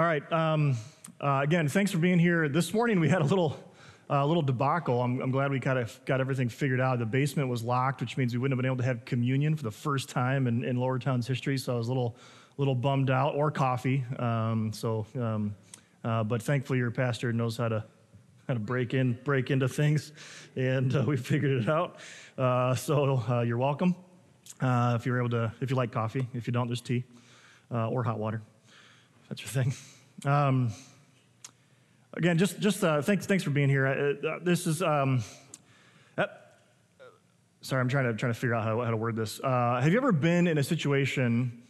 All right. Um, uh, again, thanks for being here. This morning we had a little, uh, little debacle. I'm, I'm glad we kind of got everything figured out. The basement was locked, which means we wouldn't have been able to have communion for the first time in, in Lower Town's history. So I was a little, little bummed out, or coffee. Um, so, um, uh, but thankfully your pastor knows how to how to break in, break into things, and uh, we figured it out. Uh, so uh, you're welcome. Uh, if you're able to, if you like coffee, if you don't, there's tea or hot water. That's your thing. Um, again, just just uh, thanks thanks for being here. Uh, uh this is. Um, uh, sorry, I'm trying to trying to figure out how, how to word this. Uh, have you ever been in a situation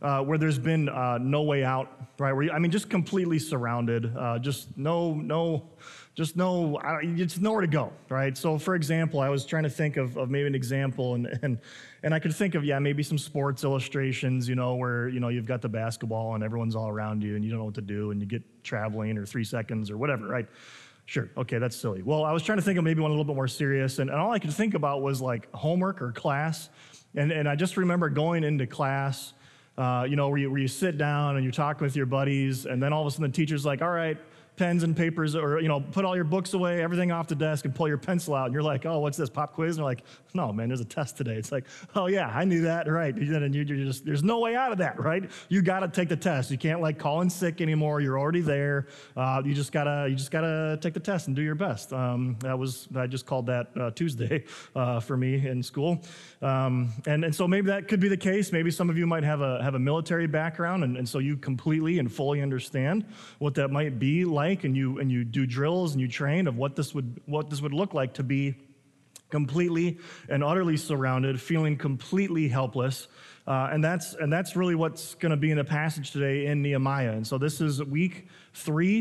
where there's been no way out? Right? Where you, I mean, just completely surrounded. just no no just no, it's nowhere to go, right? So, for example, I was trying to think of, of maybe an example, and, and, and I could think of, yeah, maybe some sports illustrations, you know, where, you know, you've got the basketball and everyone's all around you and you don't know what to do and you get traveling or three seconds or whatever, right? Sure, okay, that's silly. Well, I was trying to think of maybe one a little bit more serious, and, and all I could think about was like homework or class. And, and I just remember going into class, uh, you know, where you, where you sit down and you're talking with your buddies, and then all of a sudden the teacher's like, all right, pens and papers or you know put all your books away everything off the desk and pull your pencil out. And you're like oh what's this pop quiz? And they're like no man there's a test today. It's like oh yeah i knew that. Right. And you're just there's no way out of that right? You got to take the test. You can't like call in sick anymore. You're already there. Uh, you just gotta you just gotta take the test and do your best. Um, that was i just called that uh, tuesday uh, for me in school. Um, and, and so maybe that could be the case. Maybe some of you might have a have a military background and, and so you completely and fully understand what that might be like like and you and you do drills and you train of what this would what this would look like to be completely and utterly surrounded, feeling completely helpless. Uh, and that's and that's really what's going to be in the passage today in Nehemiah. And so this is week three,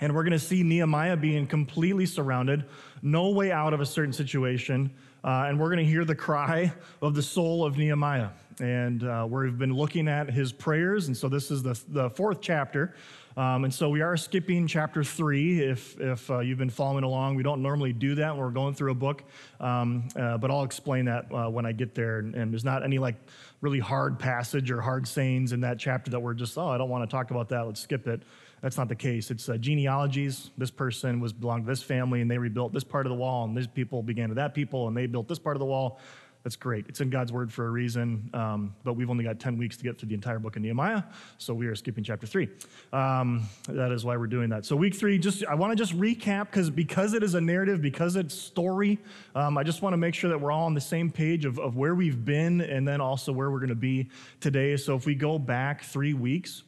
and we're going to see Nehemiah being completely surrounded, no way out of a certain situation. Uh, and we're going to hear the cry of the soul of Nehemiah. And uh, we've been looking at his prayers. And so this is the, the fourth chapter um, and so we are skipping chapter three if, if uh, you've been following along. We don't normally do that when we're going through a book, um, uh, but I'll explain that uh, when I get there. And, and, there's not any like really hard passage or hard sayings in that chapter that we're just, oh, I don't want to talk about that. Let's skip it. That's not the case. It's uh, genealogies. This person was belonged to this family, and they rebuilt this part of the wall, and these people began to that people, and they built this part of the wall. That's great. It's in God's word for a reason, um, but we've only got 10 weeks to get through the entire book of Nehemiah, so we are skipping chapter three. Um, that is why we're doing that. So week three, just I want to just recap because because it is a narrative, because it's story. Um, I just want to make sure that we're all on the same page of, of where we've been and then also where we're going to be today. So if we go back three weeks,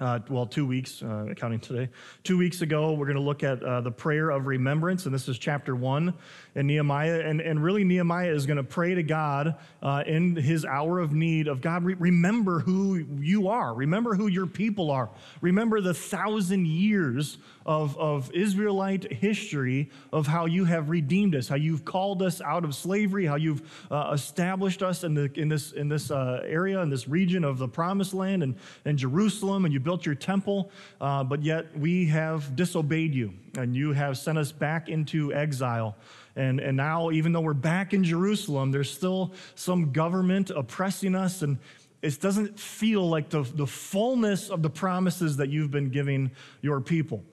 uh, well, two weeks, uh, counting today. Two weeks ago, we're going to look at uh, the prayer of remembrance, and this is chapter one in Nehemiah. And, and really, Nehemiah is going to pray to God uh, in his hour of need of God, re- remember who you are, remember who your people are, remember the thousand years of, of Israelite history of how you have redeemed us, how you've called us out of slavery, how you've uh, established us in, the, in this, in this uh, area, in this region of the promised land and, and Jerusalem, and you built your temple, uh, but yet we have disobeyed you, and you have sent us back into exile. And, and now, even though we're back in Jerusalem, there's still some government oppressing us, and it doesn't feel like the, the fullness of the promises that you've been giving your people.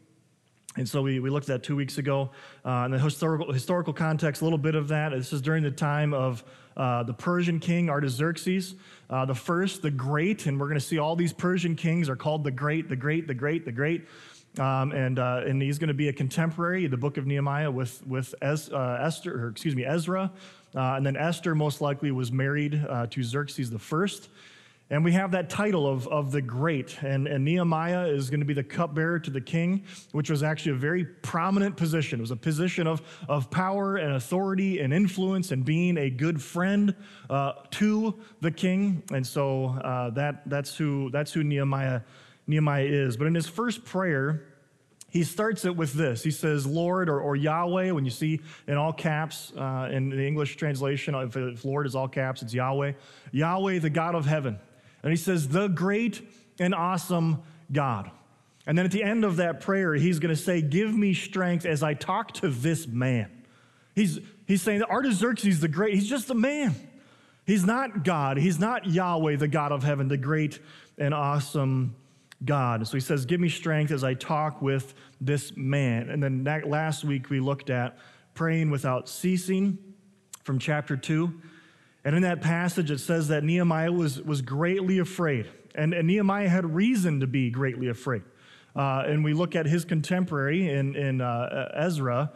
And so we, we looked at that two weeks ago. Uh, in the historical, historical context, a little bit of that. This is during the time of uh, the Persian king Artaxerxes, uh, the first, the great. And we're going to see all these Persian kings are called the great, the great, the great, the great. Um, and, uh, and he's going to be a contemporary, the book of Nehemiah, with, with Ez, uh, Esther, or excuse me, Ezra. Uh, and then Esther most likely was married to Xerxes the first. And we have that title of, of the great. And, and Nehemiah is going to be the cupbearer to the king, which was actually a very prominent position. It was a position of, of power and authority and influence and being a good friend uh, to the king. And so uh, that, that's, who, that's who Nehemiah, Nehemiah is. But in his first prayer, he starts it with this. He says, Lord or, or Yahweh, when you see in all caps uh, in the English translation, if, if Lord is all caps, it's Yahweh. Yahweh, the God of heaven. And he says, The great and awesome God. And then at the end of that prayer, he's going to say, Give me strength as I talk to this man. He's, he's saying that Artaxerxes the great, he's just a man. He's not God. He's not Yahweh, the God of heaven, the great and awesome God. So he says, Give me strength as I talk with this man. And then that, last week we looked at praying without ceasing from chapter 2. And in that passage, it says that Nehemiah was, was greatly afraid. And, and Nehemiah had reason to be greatly afraid. Uh, and we look at his contemporary in, in uh, Ezra.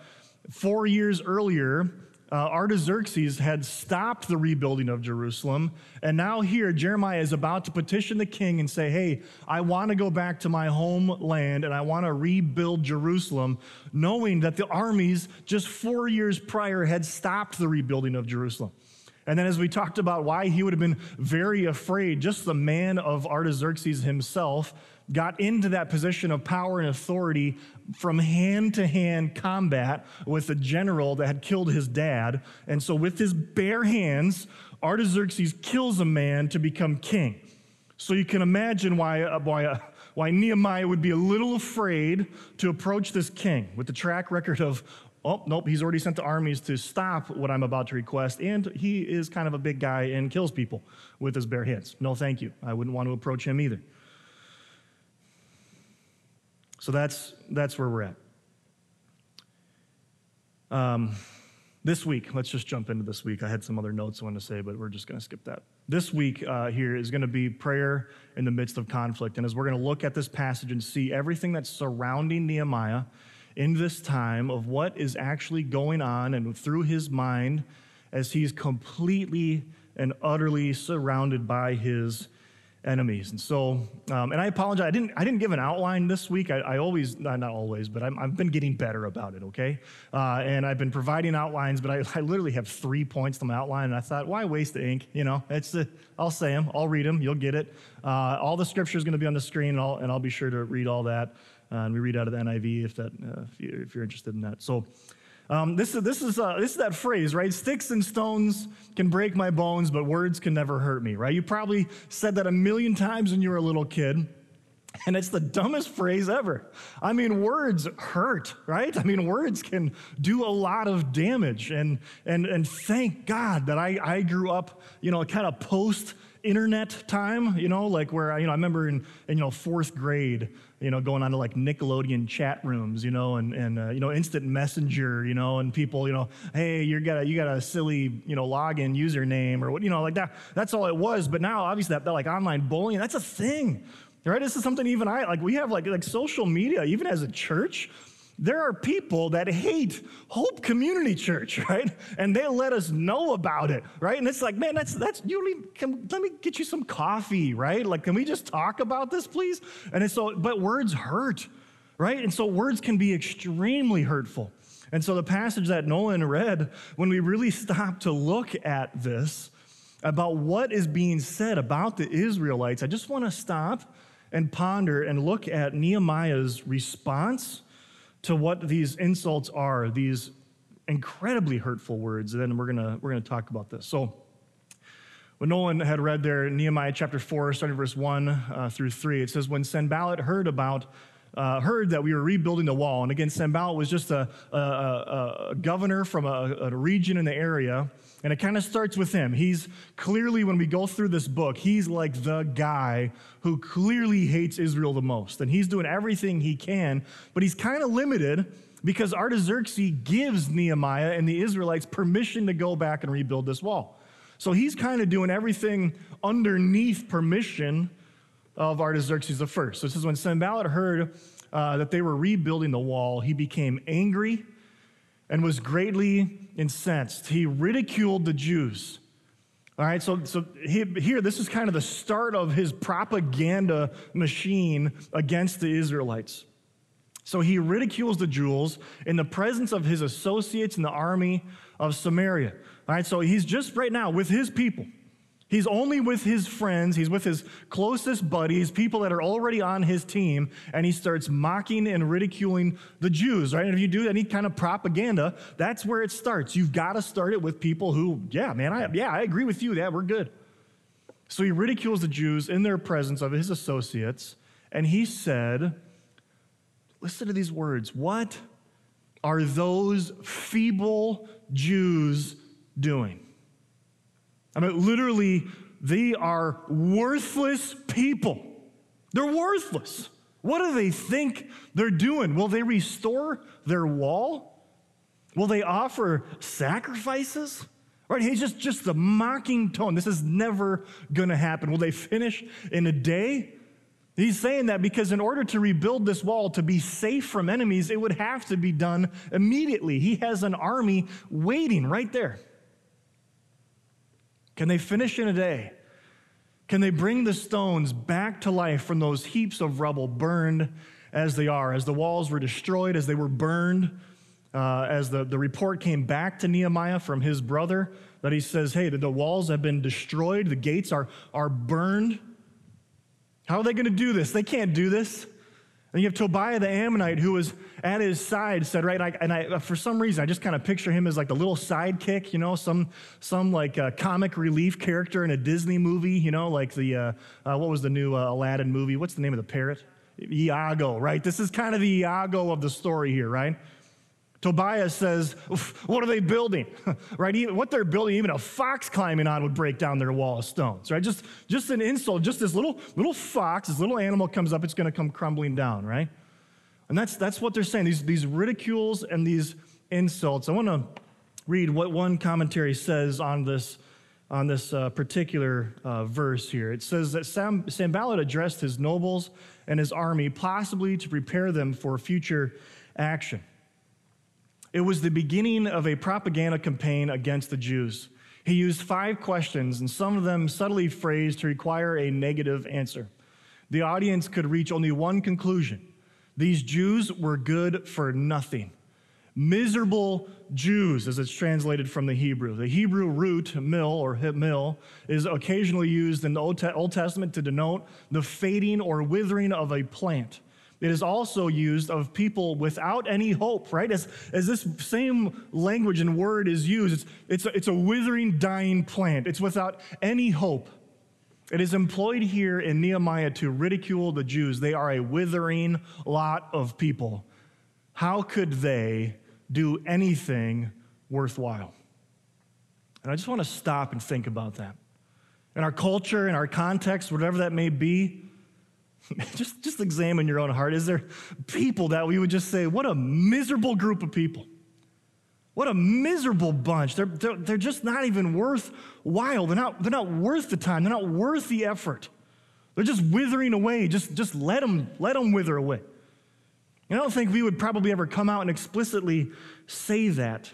Four years earlier, uh, Artaxerxes had stopped the rebuilding of Jerusalem. And now, here, Jeremiah is about to petition the king and say, Hey, I want to go back to my homeland and I want to rebuild Jerusalem, knowing that the armies just four years prior had stopped the rebuilding of Jerusalem. And then, as we talked about why he would have been very afraid, just the man of Artaxerxes himself got into that position of power and authority from hand to hand combat with a general that had killed his dad. And so, with his bare hands, Artaxerxes kills a man to become king. So, you can imagine why, uh, why, uh, why Nehemiah would be a little afraid to approach this king with the track record of, oh, nope, he's already sent the armies to stop what I'm about to request. And he is kind of a big guy and kills people with his bare hands. No, thank you. I wouldn't want to approach him either. So that's, that's where we're at. Um, this week, let's just jump into this week. I had some other notes I wanted to say, but we're just going to skip that. This week uh, here is going to be prayer in the midst of conflict. And as we're going to look at this passage and see everything that's surrounding Nehemiah in this time of what is actually going on and through his mind as he's completely and utterly surrounded by his enemies. And so, um, and I apologize. I didn't, I didn't give an outline this week. I, I always, not always, but i have been getting better about it, okay? Uh, and I've been providing outlines, but I, I, literally have three points to my outline. And I thought, why waste the ink? You know, it's, uh, I'll say them, I'll read them, you'll get it. Uh, all the scripture is going to be on the screen, and I'll, and I'll, be sure to read all that. Uh, and we read out of the NIV if, that, uh, if, you, if you're interested in that. So, um, this, is, this, is, uh, this is that phrase, right? Sticks and stones can break my bones, but words can never hurt me, right? You probably said that a million times when you were a little kid. And it's the dumbest phrase ever. I mean, words hurt, right? I mean, words can do a lot of damage. And, and, and thank God that I, I grew up, you know, kind of post internet time, you know, like where, you know, I remember in, in you know, fourth grade, you know, going on to like Nickelodeon chat rooms, you know, and, and uh, you know, instant messenger, you know, and people, you know, hey, you got a, you got a silly, you know, login username or what, you know, like that. That's all it was. But now, obviously, that, that like online bullying, that's a thing, right? This is something even I, like we have like, like social media, even as a church, there are people that hate Hope Community Church, right? And they let us know about it, right? And it's like, man, that's that's you can, let me get you some coffee, right? Like, can we just talk about this, please? And it's so, but words hurt, right? And so words can be extremely hurtful. And so the passage that Nolan read, when we really stop to look at this, about what is being said about the Israelites, I just want to stop and ponder and look at Nehemiah's response to what these insults are, these incredibly hurtful words. And then we're gonna we're gonna talk about this. So when Nolan had read there Nehemiah chapter four, starting verse one uh, through three, it says, "When Sanballat heard about." Uh, heard that we were rebuilding the wall. And again, Sanballat was just a, a, a, governor from a, a region in the area and it kind of starts with him. He's clearly, when we go through this book, he's like the guy who clearly hates Israel the most. And he's doing everything he can, but he's kind of limited because Artaxerxes gives Nehemiah and the Israelites permission to go back and rebuild this wall. So he's kind of doing everything underneath permission of Artaxerxes first. So this is when Sanballat heard uh, that they were rebuilding the wall, he became angry and was greatly incensed. He ridiculed the Jews. All right, so, so he, here, this is kind of the start of his propaganda machine against the Israelites. So he ridicules the Jews in the presence of his associates in the army of Samaria. All right, so he's just right now with his people. He's only with his friends, he's with his closest buddies, people that are already on his team, and he starts mocking and ridiculing the Jews, right? And if you do any kind of propaganda, that's where it starts. You've got to start it with people who, yeah, man, I, yeah, I agree with you. Yeah, we're good. So he ridicules the Jews in their presence of his associates, and he said, listen to these words. What are those feeble Jews doing? I mean, literally, they are worthless people. They're worthless. What do they think they're doing? Will they restore their wall? Will they offer sacrifices? Right? He's just, just the mocking tone. This is never going to happen. Will they finish in a day? He's saying that because in order to rebuild this wall to be safe from enemies, it would have to be done immediately. He has an army waiting right there. Can they finish in a day? Can they bring the stones back to life from those heaps of rubble burned as they are, as the walls were destroyed, as they were burned? Uh, as the, the report came back to Nehemiah from his brother, that he says, Hey, the, walls have been destroyed, the gates are, are burned. How are they going to do this? They can't do this. And you have Tobiah the Ammonite who was at his side, said, right, I, and I, for some reason, I just kind of picture him as like the little sidekick, you know, some, some like uh, comic relief character in a Disney movie, you know, like the, uh, uh, what was the new uh, Aladdin movie? What's the name of the parrot? Iago, right? This is kind of the Iago of the story here, right? Tobiah says, What are they building? right? Even, what they're building, even a fox climbing on would break down their wall of stones, right? Just, just an insult, just this little, little fox, this little animal comes up, it's going to come crumbling down, right? And that's, that's what they're saying, these, these ridicules and these insults. I want to read what one commentary says on this, on this uh, particular uh, verse here. It says that Sam, Sanballat addressed his nobles and his army, possibly to prepare them for future action. It was the beginning of a propaganda campaign against the Jews. He used five questions, and some of them subtly phrased to require a negative answer. The audience could reach only one conclusion these Jews were good for nothing. Miserable Jews, as it's translated from the Hebrew. The Hebrew root, mil or mil, is occasionally used in the Old Testament to denote the fading or withering of a plant. It is also used of people without any hope, right? As, as this same language and word is used, it's, it's, a, it's a withering, dying plant. It's without any hope. It is employed here in Nehemiah to ridicule the Jews. They are a withering lot of people. How could they do anything worthwhile? And I just want to stop and think about that. In our culture, in our context, whatever that may be, just, just examine your own heart. Is there people that we would just say, what a miserable group of people? What a miserable bunch. They're, they're, they're just not even worthwhile. They're not, they're not worth the time. They're not worth the effort. They're just withering away. Just, just let, them, let them wither away. And I don't think we would probably ever come out and explicitly say that.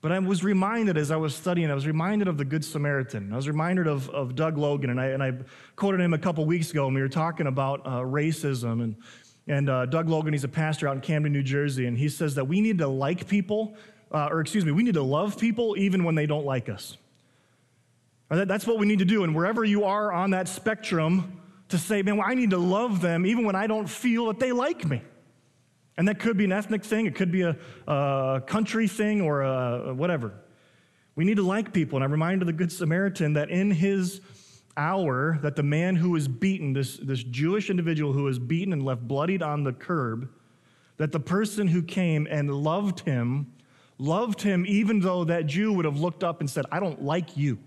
But I was reminded as I was studying, I was reminded of the Good Samaritan. I was reminded of, of Doug Logan, and I, and I quoted him a couple weeks ago when we were talking about uh, racism. And, and uh, Doug Logan, he's a pastor out in Camden, New Jersey, and he says that we need to like people, uh, or excuse me, we need to love people even when they don't like us. That's what we need to do. And wherever you are on that spectrum, to say, man, well, I need to love them even when I don't feel that they like me. And that could be an ethnic thing, it could be a, a country thing, or a, whatever. We need to like people. And I'm reminded the Good Samaritan that in his hour, that the man who was beaten, this, this Jewish individual who was beaten and left bloodied on the curb, that the person who came and loved him, loved him even though that Jew would have looked up and said, I don't like you.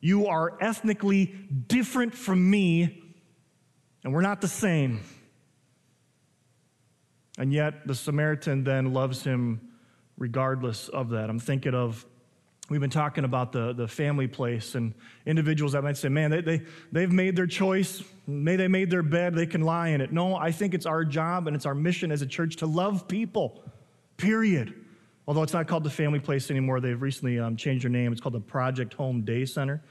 You are ethnically different from me, and we're not the same. And yet the Samaritan then loves him regardless of that. I'm thinking of, we've been talking about the, the family place and individuals that might say, man, they, they, they've made their choice. May they made their bed, they can lie in it. No, I think it's our job and it's our mission as a church to love people, period. Although it's not called the family place anymore, they've recently um, changed their name. It's called the Project Home Day Center.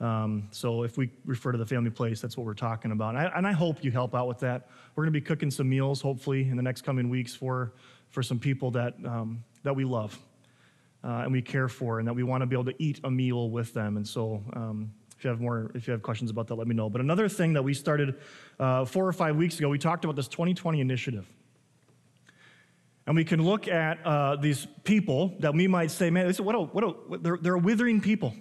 Um, so if we refer to the family place, that's what we're talking about. And I, and I hope you help out with that. We're going to be cooking some meals, hopefully, in the next coming weeks for, for some people that, um, that we love uh, and we care for, and that we want to be able to eat a meal with them. And so um, if you have more, if you have questions about that, let me know. But another thing that we started uh, four or five weeks ago, we talked about this 2020 initiative. And we can look at uh, these people that we might say, man, what a, what a, they're, they're withering people.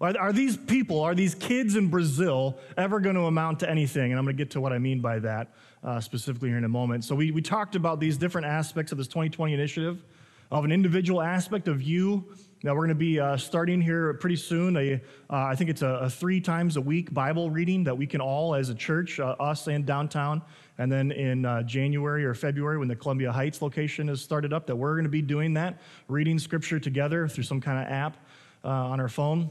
Are, are these people, are these kids in Brazil ever going to amount to anything? And I'm going to get to what I mean by that uh, specifically here in a moment. So we, we talked about these different aspects of this 2020 initiative. of an individual aspect of you. Now, we're going to be uh, starting here pretty soon. A, uh, I think it's a, a, three times a week Bible reading that we can all, as a church, uh, us and downtown, and then in uh, January or February, when the Columbia Heights location is started up, that we're going to be doing that, reading scripture together through some kind of app uh, on our phone.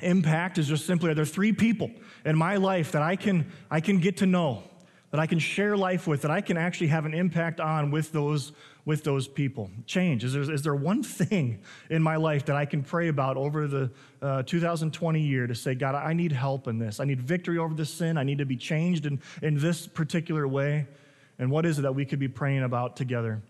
Impact is just simply are there three people in my life that I can, I can get to know, that I can share life with, that I can actually have an impact on with those, with those people? Change. Is there, is there one thing in my life that I can pray about over the uh, 2020 year to say, God, I need help in this. I need victory over this sin. I need to be changed in, in this particular way. And what is it that we could be praying about together?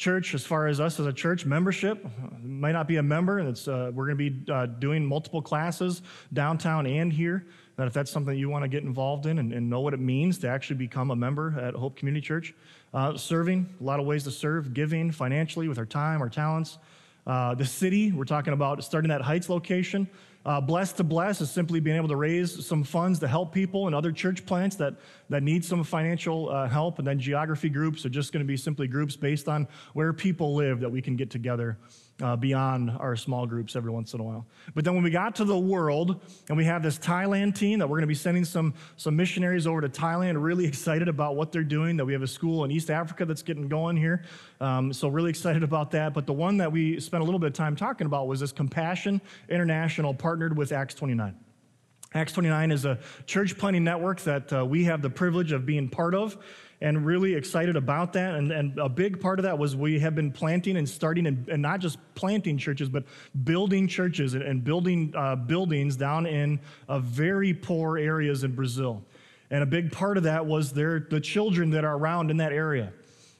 Church, as far as us as a church, membership might not be a member. It's, uh, we're going to be uh, doing multiple classes downtown and here. That if that's something you want to get involved in and, and, know what it means to actually become a member at Hope Community Church, uh, serving, a lot of ways to serve, giving financially with our time, our talents. Uh, the city, we're talking about starting that Heights location. Uh, blessed to bless is simply being able to raise some funds to help people and other church plants that, that need some financial uh, help. And then geography groups are just going to be simply groups based on where people live that we can get together uh, beyond our small groups every once in a while. But then when we got to the world, and we have this Thailand team that we're going to be sending some, some missionaries over to Thailand, really excited about what they're doing, that we have a school in East Africa that's getting going here. Um, so, really excited about that. But the one that we spent a little bit of time talking about was this Compassion International partnered with Acts 29. Acts 29 is a church planting network that uh, we have the privilege of being part of and really excited about that. And, and a big part of that was we have been planting and starting, and, and not just planting churches, but building churches and, and building uh, buildings down in uh, very poor areas in Brazil. And a big part of that was their, the children that are around in that area.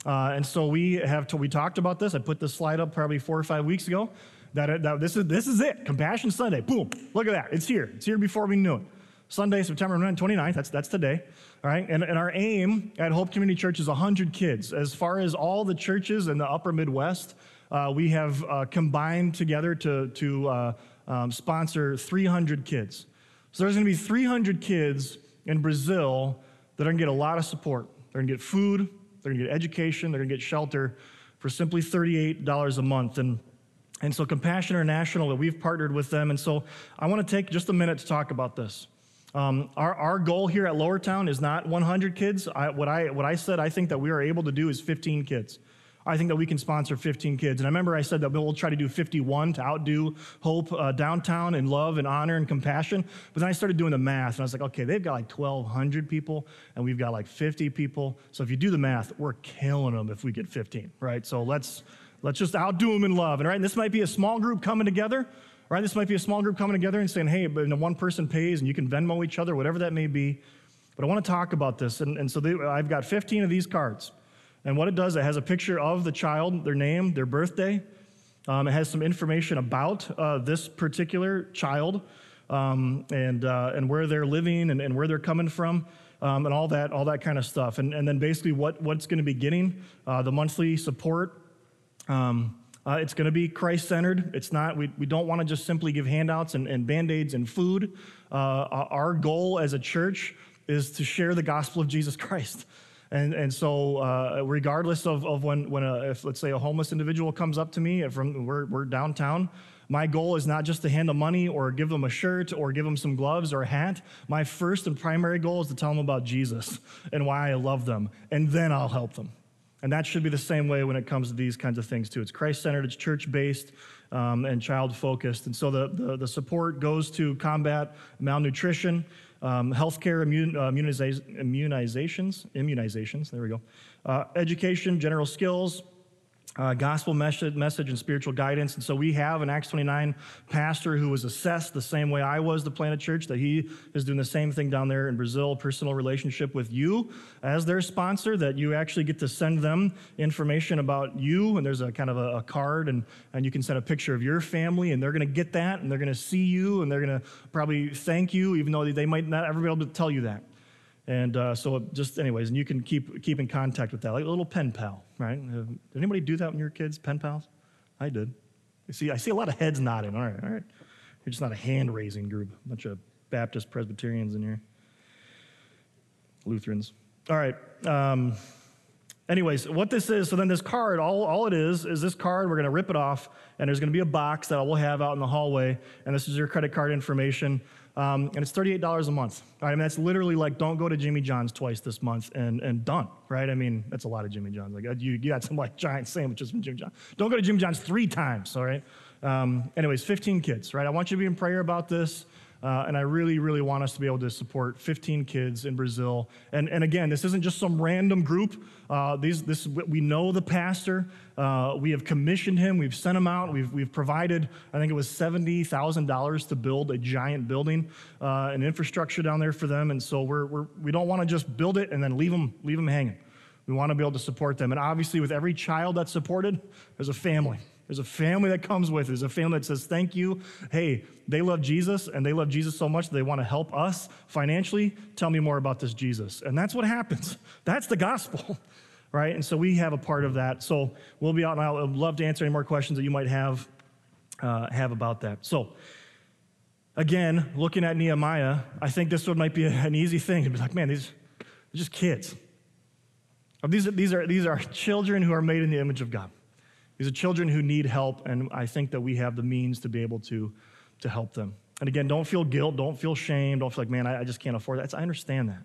Uh, and so we have to, we talked about this. I put this slide up probably four or five weeks ago. That, that this is this is it. Compassion Sunday. Boom. Look at that. It's here. It's here before we knew it. Sunday, September 29th. That's that's today. All right, and, and our aim at Hope Community Church is 100 kids. As far as all the churches in the upper Midwest, uh, we have uh, combined together to, to uh, um, sponsor 300 kids. So there's going to be 300 kids in Brazil that are going to get a lot of support. They're going to get food, they're going to get education, they're going to get shelter for simply $38 a month. And, and so Compassion International, we've partnered with them. And so I want to take just a minute to talk about this. Um, our, our goal here at Lower Town is not 100 kids. I, what, I, what I said I think that we are able to do is 15 kids. I think that we can sponsor 15 kids. And I remember I said that we'll try to do 51 to outdo Hope uh, downtown and love and honor and compassion. But then I started doing the math and I was like, okay, they've got like 1,200 people and we've got like 50 people. So if you do the math, we're killing them if we get 15, right? So let's, let's just outdo them in love. And right, and this might be a small group coming together right? This might be a small group coming together and saying, hey, but one person pays and you can Venmo each other, whatever that may be. But I want to talk about this. And, and so they, I've got 15 of these cards. And what it does, it has a picture of the child, their name, their birthday. Um, it has some information about uh, this particular child um, and, uh, and where they're living and, and where they're coming from. Um, and all that, all that kind of stuff. And, and then basically what, what's going to be getting, uh, the monthly support, um, uh, it's going to be Christ centered. It's not, we, we don't want to just simply give handouts and, and band aids and food. Uh, our goal as a church is to share the gospel of Jesus Christ. And, and so, uh, regardless of, of when, when a, if let's say a homeless individual comes up to me from we're, we're downtown, my goal is not just to hand them money or give them a shirt or give them some gloves or a hat. My first and primary goal is to tell them about Jesus and why I love them, and then I'll help them. And that should be the same way when it comes to these kinds of things, too. It's Christ centered, it's church based, um, and child focused. And so the, the, the, support goes to combat malnutrition, um, healthcare uh, immunizations, immunizations, there we go, uh, education, general skills, uh, gospel message, message and spiritual guidance. And so we have an Acts 29 pastor who was assessed the same way I was to plant a church, that he is doing the same thing down there in Brazil, personal relationship with you as their sponsor, that you actually get to send them information about you. And there's a kind of a, a card, and, and you can send a picture of your family, and they're going to get that, and they're going to see you, and they're going to probably thank you, even though they might not ever be able to tell you that. And uh, so, just anyways, and you can keep keep in contact with that, like a little pen pal, right? Uh, did anybody do that when you were kids, pen pals? I did. You see, I see a lot of heads nodding. All right, all right. You're just not a hand raising group, a bunch of Baptist Presbyterians in here, Lutherans. All right. Um, Anyways, what this is, so then this card, all, all it is, is this card, we're gonna rip it off, and there's gonna be a box that we'll have out in the hallway, and this is your credit card information, um, and it's $38 a month. I mean, that's literally like, don't go to Jimmy John's twice this month and, and done, right? I mean, that's a lot of Jimmy John's. Like, uh, you, you got some like giant sandwiches from Jimmy John. Don't go to Jimmy John's three times, all right? Um, anyways, 15 kids, right? I want you to be in prayer about this. Uh, and I really, really want us to be able to support 15 kids in Brazil. And, and again, this isn't just some random group. Uh, these, this, we know the pastor. Uh, we have commissioned him. We've sent him out. We've, we've provided, I think it was $70,000 to build a giant building, uh, an infrastructure down there for them. And so we're, we're, we don't want to just build it and then leave them, leave them hanging. We want to be able to support them. And obviously, with every child that's supported, there's a family. There's a family that comes with it. There's a family that says, Thank you. Hey, they love Jesus and they love Jesus so much they want to help us financially. Tell me more about this Jesus. And that's what happens. That's the gospel, right? And so we have a part of that. So we'll be out and I'd love to answer any more questions that you might have, uh, have about that. So, again, looking at Nehemiah, I think this one might be an easy thing to be like, man, these are just kids. These are, these, are, these are children who are made in the image of God. These are children who need help, and I think that we have the means to be able to, to help them. And again, don't feel guilt, don't feel shame, don't feel like, man, I, I just can't afford that. I understand that.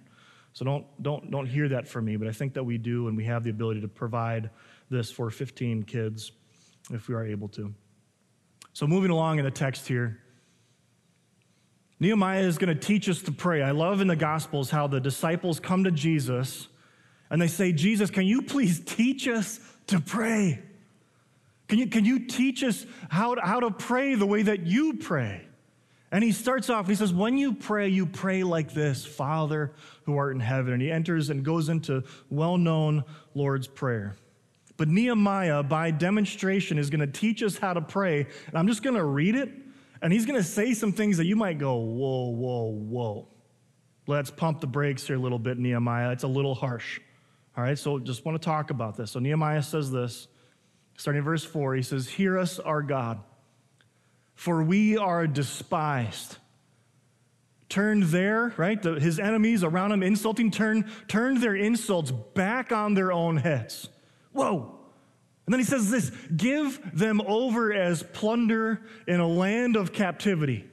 So don't, don't, don't hear that from me, but I think that we do, and we have the ability to provide this for 15 kids if we are able to. So moving along in the text here, Nehemiah is going to teach us to pray. I love in the Gospels how the disciples come to Jesus and they say, Jesus, can you please teach us to pray? Can you, can you teach us how to, how to pray the way that you pray? And he starts off, he says, When you pray, you pray like this Father who art in heaven. And he enters and goes into well known Lord's Prayer. But Nehemiah, by demonstration, is going to teach us how to pray. And I'm just going to read it, and he's going to say some things that you might go, Whoa, whoa, whoa. Let's pump the brakes here a little bit, Nehemiah. It's a little harsh. All right, so just want to talk about this. So Nehemiah says this starting in verse 4, he says, Hear us, our God, for we are despised. Turned their, right, the, his enemies around him insulting, turn, turned their insults back on their own heads. Whoa. And then he says this give them over as plunder in a land of captivity.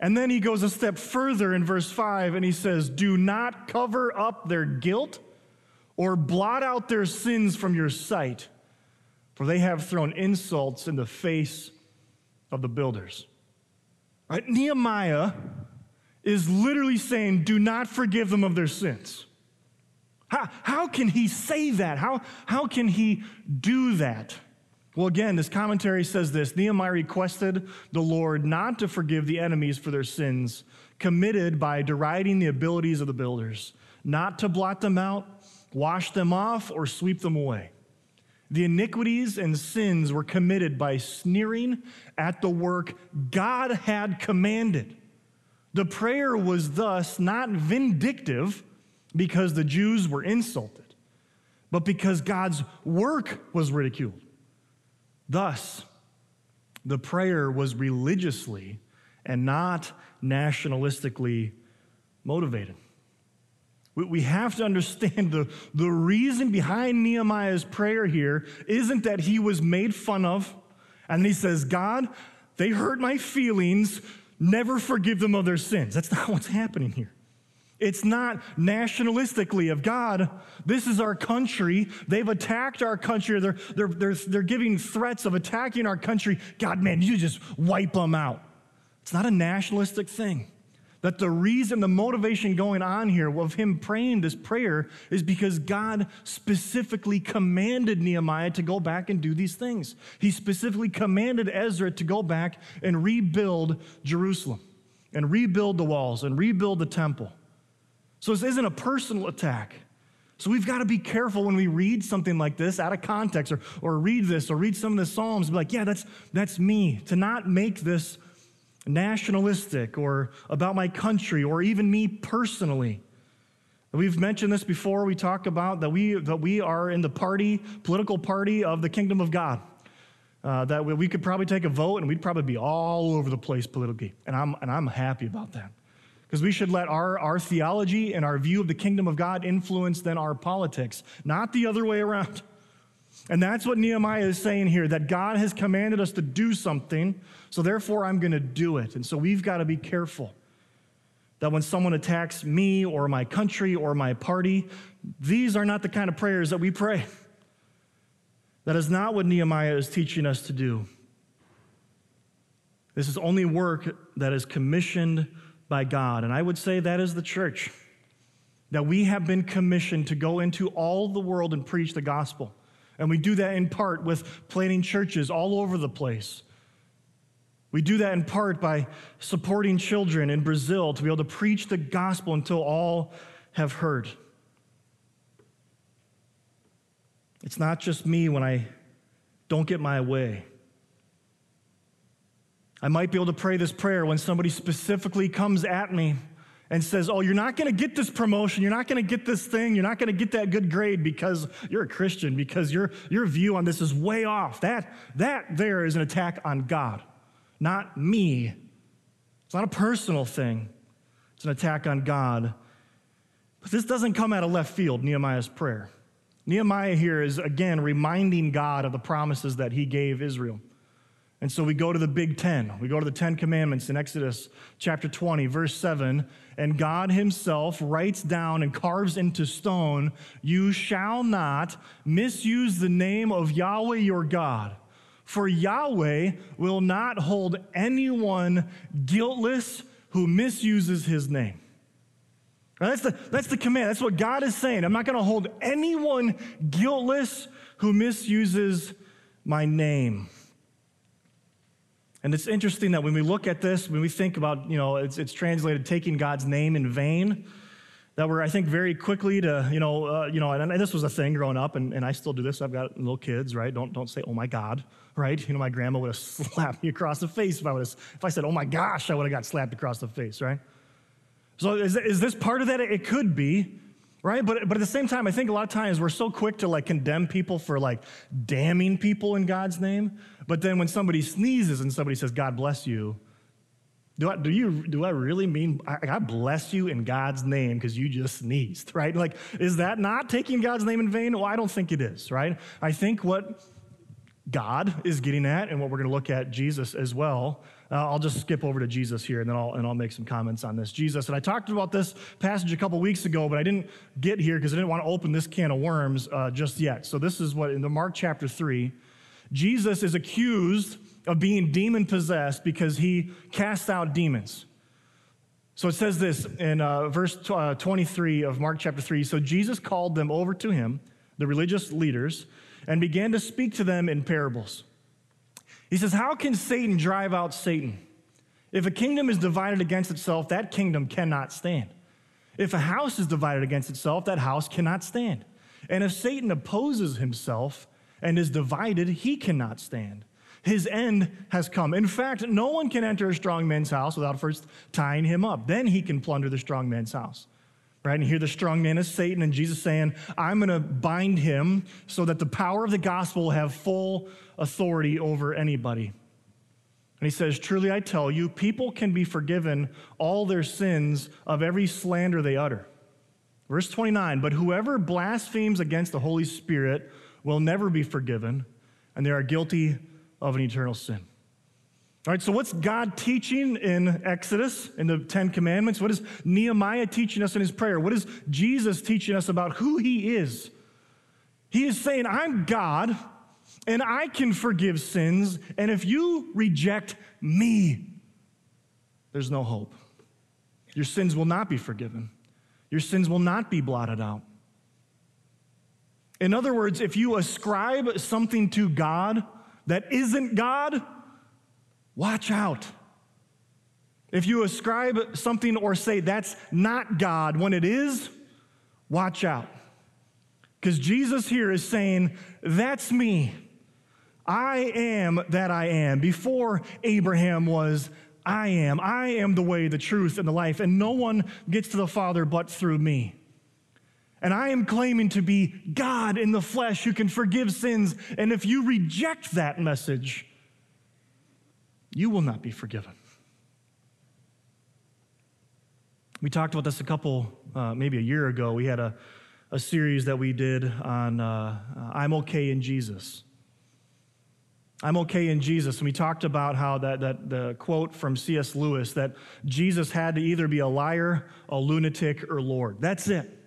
And then he goes a step further in verse 5 and he says, Do not cover up their guilt or blot out their sins from your sight for they have thrown insults in the face of the builders. Right? Nehemiah is literally saying, Do not forgive them of their sins. How, how can he say that? How, how can he do that? Well, again, this commentary says this Nehemiah requested the Lord not to forgive the enemies for their sins committed by deriding the abilities of the builders, not to blot them out, wash them off, or sweep them away. The iniquities and sins were committed by sneering at the work God had commanded. The prayer was thus not vindictive because the Jews were insulted, but because God's work was ridiculed. Thus, the prayer was religiously and not nationalistically motivated. We have to understand the, the reason behind Nehemiah's prayer here isn't that he was made fun of and he says, God, they hurt my feelings, never forgive them of their sins. That's not what's happening here. It's not nationalistically of God, this is our country. They've attacked our country. They're, they're, they're, they're giving threats of attacking our country. God, man, you just wipe them out. It's not a nationalistic thing. That the reason, the motivation going on here of him praying this prayer is because God specifically commanded Nehemiah to go back and do these things. He specifically commanded Ezra to go back and rebuild Jerusalem and rebuild the walls and rebuild the temple. So this isn't a personal attack. So we've got to be careful when we read something like this out of context or, or read this or read some of the Psalms, be like, yeah, that's, that's me. To not make this nationalistic or about my country or even me personally. We've mentioned this before. We talk about that we, that we are in the party, political party of the kingdom of God. Uh, that we, we could probably take a vote and we'd probably be all over the place politically. And I'm, and I'm happy about that. Because we should let our, our theology and our view of the kingdom of God influence then our politics, not the other way around. And that's what Nehemiah is saying here that God has commanded us to do something, so therefore I'm going to do it. And so we've got to be careful that when someone attacks me or my country or my party, these are not the kind of prayers that we pray. That is not what Nehemiah is teaching us to do. This is only work that is commissioned by God. And I would say that is the church. That we have been commissioned to go into all the world and preach the gospel. And we do that in part with planting churches all over the place. We do that in part by supporting children in Brazil to be able to preach the gospel until all have heard. It's not just me when I don't get my way. I might be able to pray this prayer when somebody specifically comes at me and says, Oh, you're not going to get this promotion. You're not going to get this thing. You're not going to get that good grade because you're a Christian, because your, your view on this is way off. That, that there is an attack on God, not me. It's not a personal thing, it's an attack on God. But this doesn't come out of left field, Nehemiah's prayer. Nehemiah here is again reminding God of the promises that he gave Israel. And so we go to the Big Ten. We go to the Ten Commandments in Exodus chapter 20, verse 7. And God Himself writes down and carves into stone, You shall not misuse the name of Yahweh your God, for Yahweh will not hold anyone guiltless who misuses His name. That's the, that's the command. That's what God is saying. I'm not going to hold anyone guiltless who misuses my name. And it's interesting that when we look at this, when we think about, you know, it's, it's translated taking God's name in vain, that we're, I think, very quickly to, you know, uh, you know, and, and, this was a thing growing up, and, and I still do this. I've got little kids, right? Don't, don't say, oh my God, right? You know, my grandma would have slapped me across the face if I, was, if I said, oh my gosh, I would have got slapped across the face, right? So is, is this part of that? It could be, right? But, but at the same time, I think a lot of times we're so quick to like condemn people for like damning people in God's name. But then when somebody sneezes and somebody says, God bless you, do I, do, you, do I really mean, I, bless you in God's name because you just sneezed, right? Like, is that not taking God's name in vain? Well, I don't think it is, right? I think what God is getting at, and what we're going to look at Jesus as well, uh, I'll just skip over to Jesus here and then I'll, and I'll make some comments on this. Jesus, and I talked about this passage a couple weeks ago, but I didn't get here because I didn't want to open this can of worms uh, just yet. So this is what in the Mark chapter 3, Jesus is accused of being demon possessed because he cast out demons. So it says this in uh, verse uh, 23 of Mark chapter 3. So Jesus called them over to him, the religious leaders, and began to speak to them in parables. He says, How can Satan drive out Satan? If a kingdom is divided against itself, that kingdom cannot stand. If a house is divided against itself, that house cannot stand. And if Satan opposes himself and is divided, he cannot stand. His end has come. In fact, no one can enter a strong man's house without first tying him up. Then he can plunder the strong man's house. Right? And here the strong man is Satan, and Jesus saying, I'm going to bind him so that the power of the gospel will have full authority over anybody. And he says, Truly I tell you, people can be forgiven all their sins of every slander they utter. Verse 29 But whoever blasphemes against the Holy Spirit will never be forgiven, and they are guilty of an eternal sin. All right, so what's God teaching in Exodus, in the Ten Commandments? What is Nehemiah teaching us in his prayer? What is Jesus teaching us about who he is? He is saying, I'm God and I can forgive sins. And if you reject me, there's no hope. Your sins will not be forgiven, your sins will not be blotted out. In other words, if you ascribe something to God that isn't God, watch out. If you ascribe something or say that's not God when it is, watch out. Because Jesus here is saying, That's me. I am that I am. Before Abraham was, I am. I am the way, the truth, and the life, and no one gets to the Father but through me. And I am claiming to be God in the flesh who can forgive sins. And if you reject that message, you will not be forgiven. We talked about this a couple, uh, maybe a year ago. We had a, a series that we did on uh, I'm okay in Jesus. I'm okay in Jesus. And we talked about how that, that the quote from C.S. Lewis that Jesus had to either be a liar, a lunatic, or Lord. That's it.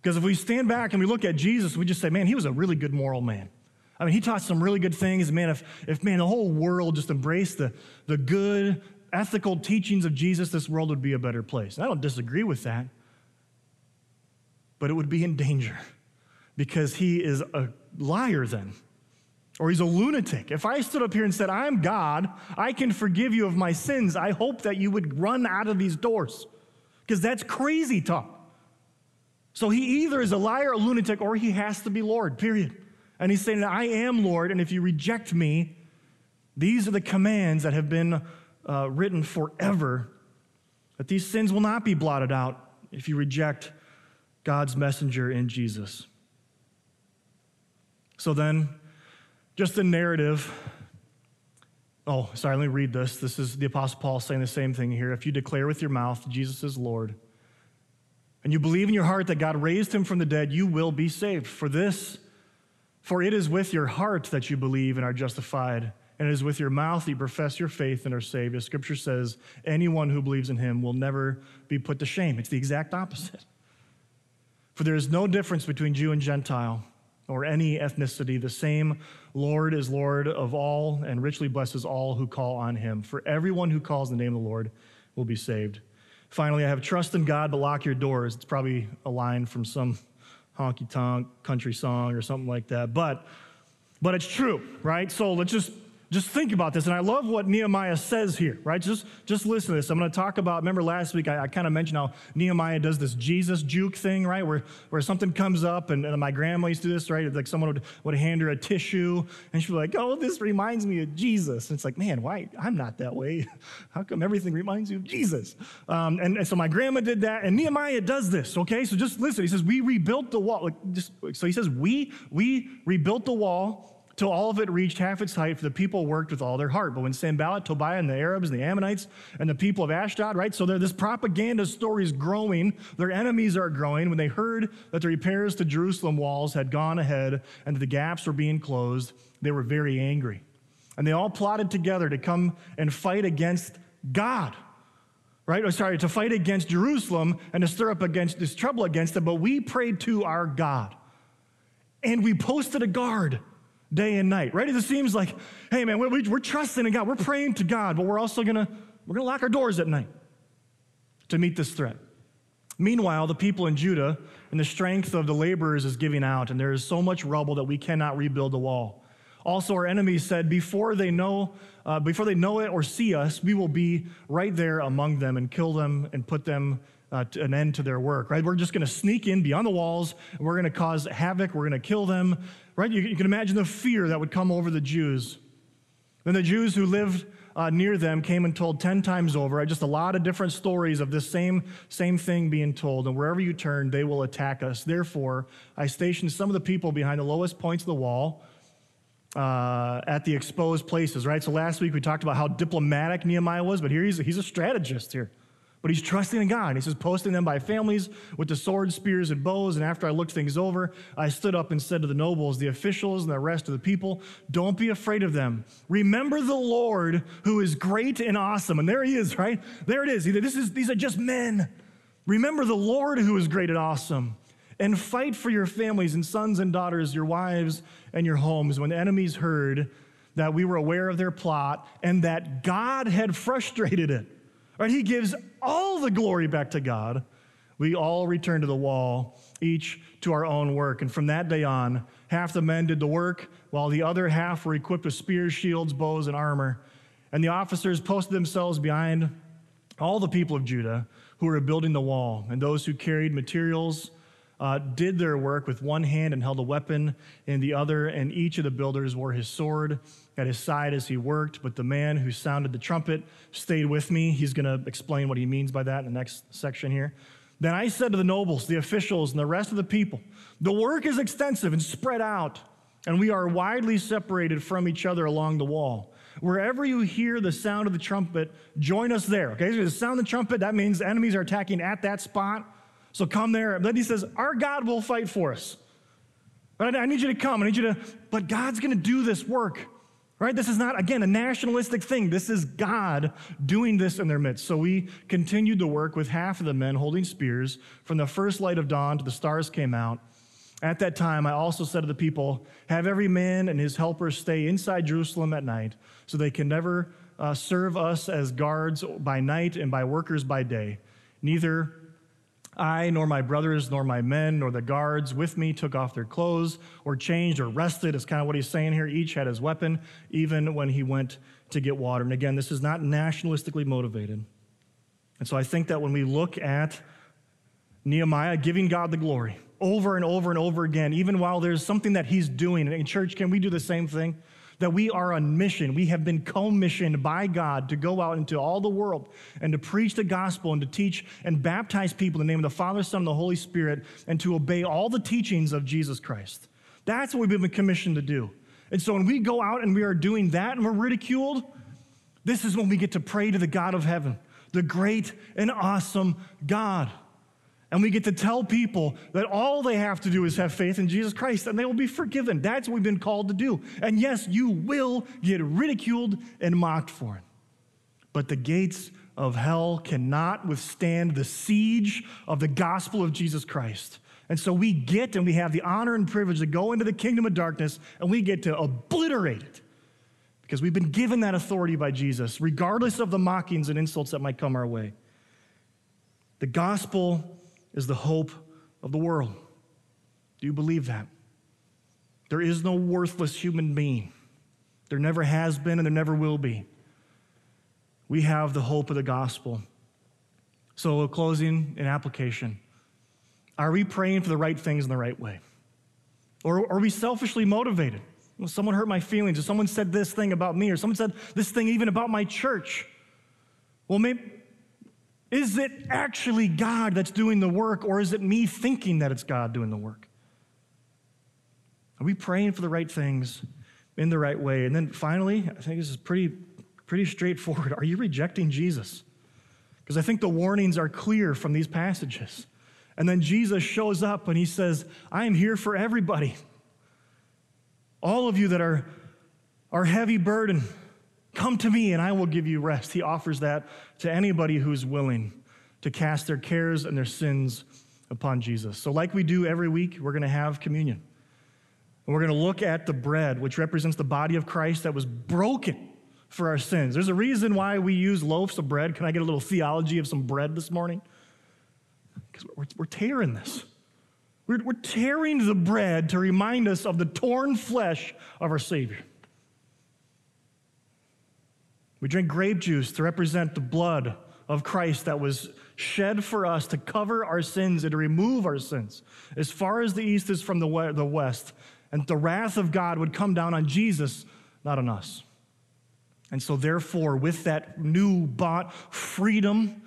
Because if we stand back and we look at Jesus, we just say, man, he was a really good moral man. I mean, he taught some really good things. Man, if, if man, the whole world just embraced the, the good, ethical teachings of Jesus, this world would be a better place. And I don't disagree with that. But it would be in danger because he is a liar then or he's a lunatic. If I stood up here and said, I'm God, I can forgive you of my sins, I hope that you would run out of these doors because that's crazy talk. So he either is a liar, a lunatic, or he has to be Lord, period. And he's saying, I am Lord, and if you reject me, these are the commands that have been uh, written forever that these sins will not be blotted out if you reject God's messenger in Jesus. So then, just the narrative. Oh, sorry, let me read this. This is the Apostle Paul saying the same thing here. If you declare with your mouth Jesus is Lord, and you believe in your heart that God raised him from the dead, you will be saved. For this, for it is with your heart that you believe and are justified, and it is with your mouth that you profess your faith and are saved. As scripture says, anyone who believes in him will never be put to shame. It's the exact opposite. For there is no difference between Jew and Gentile or any ethnicity. The same Lord is Lord of all and richly blesses all who call on him. For everyone who calls the name of the Lord will be saved. Finally, I have trust in God, but lock your doors. It's probably a line from some honky tonk country song or something like that. But but it's true, right? So let's just just think about this. And I love what Nehemiah says here, right? Just, just listen to this. I'm going to talk about, remember last week I, I kind of mentioned how Nehemiah does this Jesus juke thing, right? Where, where something comes up, and, and my grandma used to do this, right? Like someone would, would hand her a tissue, and she'd be like, oh, this reminds me of Jesus. And it's like, man, why? I'm not that way. How come everything reminds you of Jesus? Um, and, and so my grandma did that, and Nehemiah does this, okay? So just listen. He says, we rebuilt the wall. Like, just, so he says, we, we rebuilt the wall till all of it reached half its height, for the people worked with all their heart. But when Sanballat, Tobiah, and the Arabs, and the Ammonites, and the people of Ashdod, right? So this propaganda story is growing. Their enemies are growing. When they heard that the repairs to Jerusalem walls had gone ahead and that the gaps were being closed, they were very angry. And they all plotted together to come and fight against God right? Or oh, sorry, to fight against Jerusalem and to stir up against this trouble against them. But we prayed to our God, and we posted a guard day and night, right? It seems like, hey, man, we're, we're trusting in God. We're praying to God, but we're also going to, we're going to lock our doors at night to meet this threat. Meanwhile, the people in Judah and the strength of the laborers is giving out, and there is so much rubble that we cannot rebuild the wall. Also, our enemies said, before they know, uh, before they know it or see us, we will be right there among them and kill them and put them uh, an end to their work, right? We're just going to sneak in beyond the walls. And we're going to cause havoc. We're going to kill them, right? You, you, can imagine the fear that would come over the Jews. Then the Jews who lived uh, near them came and told 10 times over, just a lot of different stories of this same, same thing being told. And wherever you turn, they will attack us. Therefore, I stationed some of the people behind the lowest points of the wall. Uh, at the exposed places, right? So last week we talked about how diplomatic Nehemiah was, but here he's, he's a strategist here. But he's trusting in God. He says, posting them by families with the swords, spears, and bows. And after I looked things over, I stood up and said to the nobles, the officials, and the rest of the people, Don't be afraid of them. Remember the Lord who is great and awesome. And there he is, right? There it is. This is these are just men. Remember the Lord who is great and awesome. And fight for your families and sons and daughters, your wives and your homes. When the enemies heard that we were aware of their plot and that God had frustrated it Right? He gives all the glory back to God. We all return to the wall, each to our own work. And from that day on, half the men did the work, while the other half were equipped with spears, shields, bows, and armor. And the officers posted themselves behind all the people of Judah who were building the wall, and those who carried materials uh, did their work with one hand and held a weapon in the other, and each of the builders wore his sword at his side as he worked. But the man who sounded the trumpet stayed with me. He's going to explain what he means by that in the next section here. Then I said to the nobles, the officials, and the rest of the people, The work is extensive and spread out, and we are widely separated from each other along the wall. Wherever you hear the sound of the trumpet, join us there. Okay, so the sound of the trumpet, that means enemies are attacking at that spot. So come there. Then he says, Our God will fight for us. But I need you to come. I need you to, but God's going to do this work. Right? This is not, again, a nationalistic thing. This is God doing this in their midst. So we continued to work with half of the men holding spears from the first light of dawn to the stars came out. At that time, I also said to the people, Have every man and his helpers stay inside Jerusalem at night, so they can never uh, serve us as guards by night and by workers by day. Neither I, nor my brothers, nor my men, nor the guards with me took off their clothes or changed or rested, is kind of what he's saying here. Each had his weapon, even when he went to get water. And again, this is not nationalistically motivated. And so I think that when we look at Nehemiah giving God the glory over and over and over again, even while there's something that he's doing, in church, can we do the same thing? That we are on mission. We have been commissioned by God to go out into all the world and to preach the gospel and to teach and baptize people in the name of the Father, Son, and the Holy Spirit, and to obey all the teachings of Jesus Christ. That's what we've been commissioned to do. And so when we go out and we are doing that and we're ridiculed, this is when we get to pray to the God of heaven, the great and awesome God. And we get to tell people that all they have to do is have faith in Jesus Christ and they will be forgiven. That's what we've been called to do. And yes, you will get ridiculed and mocked for it. But the gates of hell cannot withstand the siege of the gospel of Jesus Christ. And so we get and we have the honor and privilege to go into the kingdom of darkness and we get to obliterate it because we've been given that authority by Jesus, regardless of the mockings and insults that might come our way. The gospel is the hope of the world. Do you believe that? There is no worthless human being. There never has been and there never will be. We have the hope of the gospel. So, a closing in application are we praying for the right things in the right way? Or are we selfishly motivated? Well, someone hurt my feelings, or someone said this thing about me, or someone said this thing even about my church. Well, maybe, is it actually God that's doing the work, or is it me thinking that it's God doing the work? Are we praying for the right things in the right way? And then finally, I think this is pretty, pretty straightforward. Are you rejecting Jesus? Because I think the warnings are clear from these passages. And then Jesus shows up and he says, I am here for everybody. All of you that are, are heavy burden, Come to me and I will give you rest. He offers that to anybody who's willing to cast their cares and their sins upon Jesus. So, like we do every week, we're going to have communion. And we're going to look at the bread, which represents the body of Christ that was broken for our sins. There's a reason why we use loaves of bread. Can I get a little theology of some bread this morning? Because we're, we're tearing this. We're, we're tearing the bread to remind us of the torn flesh of our Savior. We drink grape juice to represent the blood of Christ that was shed for us to cover our sins and to remove our sins as far as the east is from the west. And the wrath of God would come down on Jesus, not on us. And so, therefore, with that new bought freedom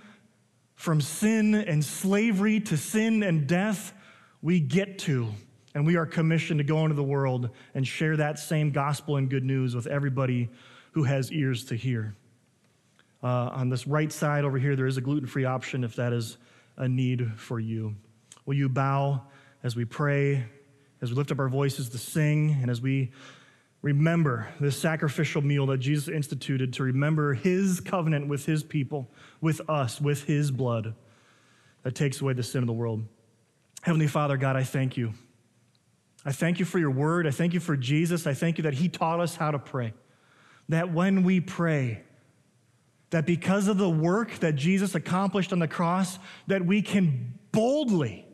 from sin and slavery to sin and death, we get to and we are commissioned to go into the world and share that same gospel and good news with everybody who has ears to hear. Uh, on this right side over here, there is a gluten free option if that is a need for you. Will you bow as we pray, as we lift up our voices to sing, and as we remember this sacrificial meal that Jesus instituted to remember his covenant with his people, with us, with his blood that takes away the sin of the world? Heavenly Father, God, I thank you. I thank you for your word. I thank you for Jesus. I thank you that he taught us how to pray that when we pray, that because of the work that Jesus accomplished on the cross, that we can boldly,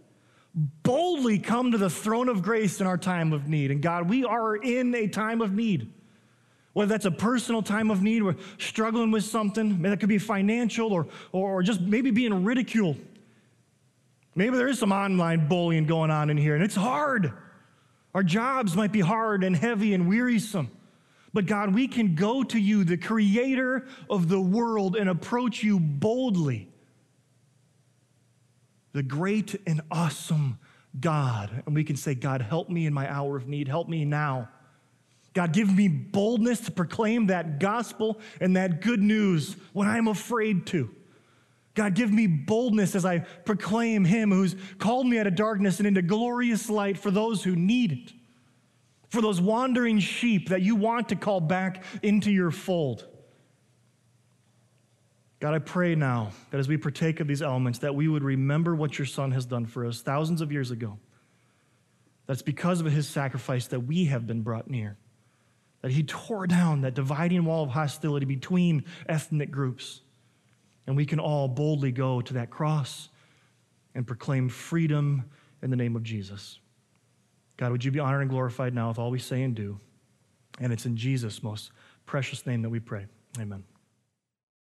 boldly come to the throne of grace in our time of need. And God, we are in a time of need. Whether that's a personal time of need, we're struggling with something, that could be financial or, or just maybe being ridiculed. Maybe there is some online bullying going on in here, and it's hard. Our jobs might be hard and heavy and wearisome. But God, we can go to you, the creator of the world, and approach you boldly. The great and awesome God. And we can say, God, help me in my hour of need. Help me now. God, give me boldness to proclaim that gospel and that good news when I'm afraid to. God, give me boldness as I proclaim Him who's called me out of darkness and into glorious light for those who need it, for those wandering sheep that you want to call back into your fold. God, I pray now that as we partake of these elements, that we would remember what your Son has done for us thousands of years ago. That's because of his sacrifice that we have been brought near. That he tore down that dividing wall of hostility between ethnic groups. And we can all boldly go to that cross and proclaim freedom in the name of Jesus. God, would you be honored and glorified now with all we say and do? And it's in Jesus' most precious name that we pray. Amen.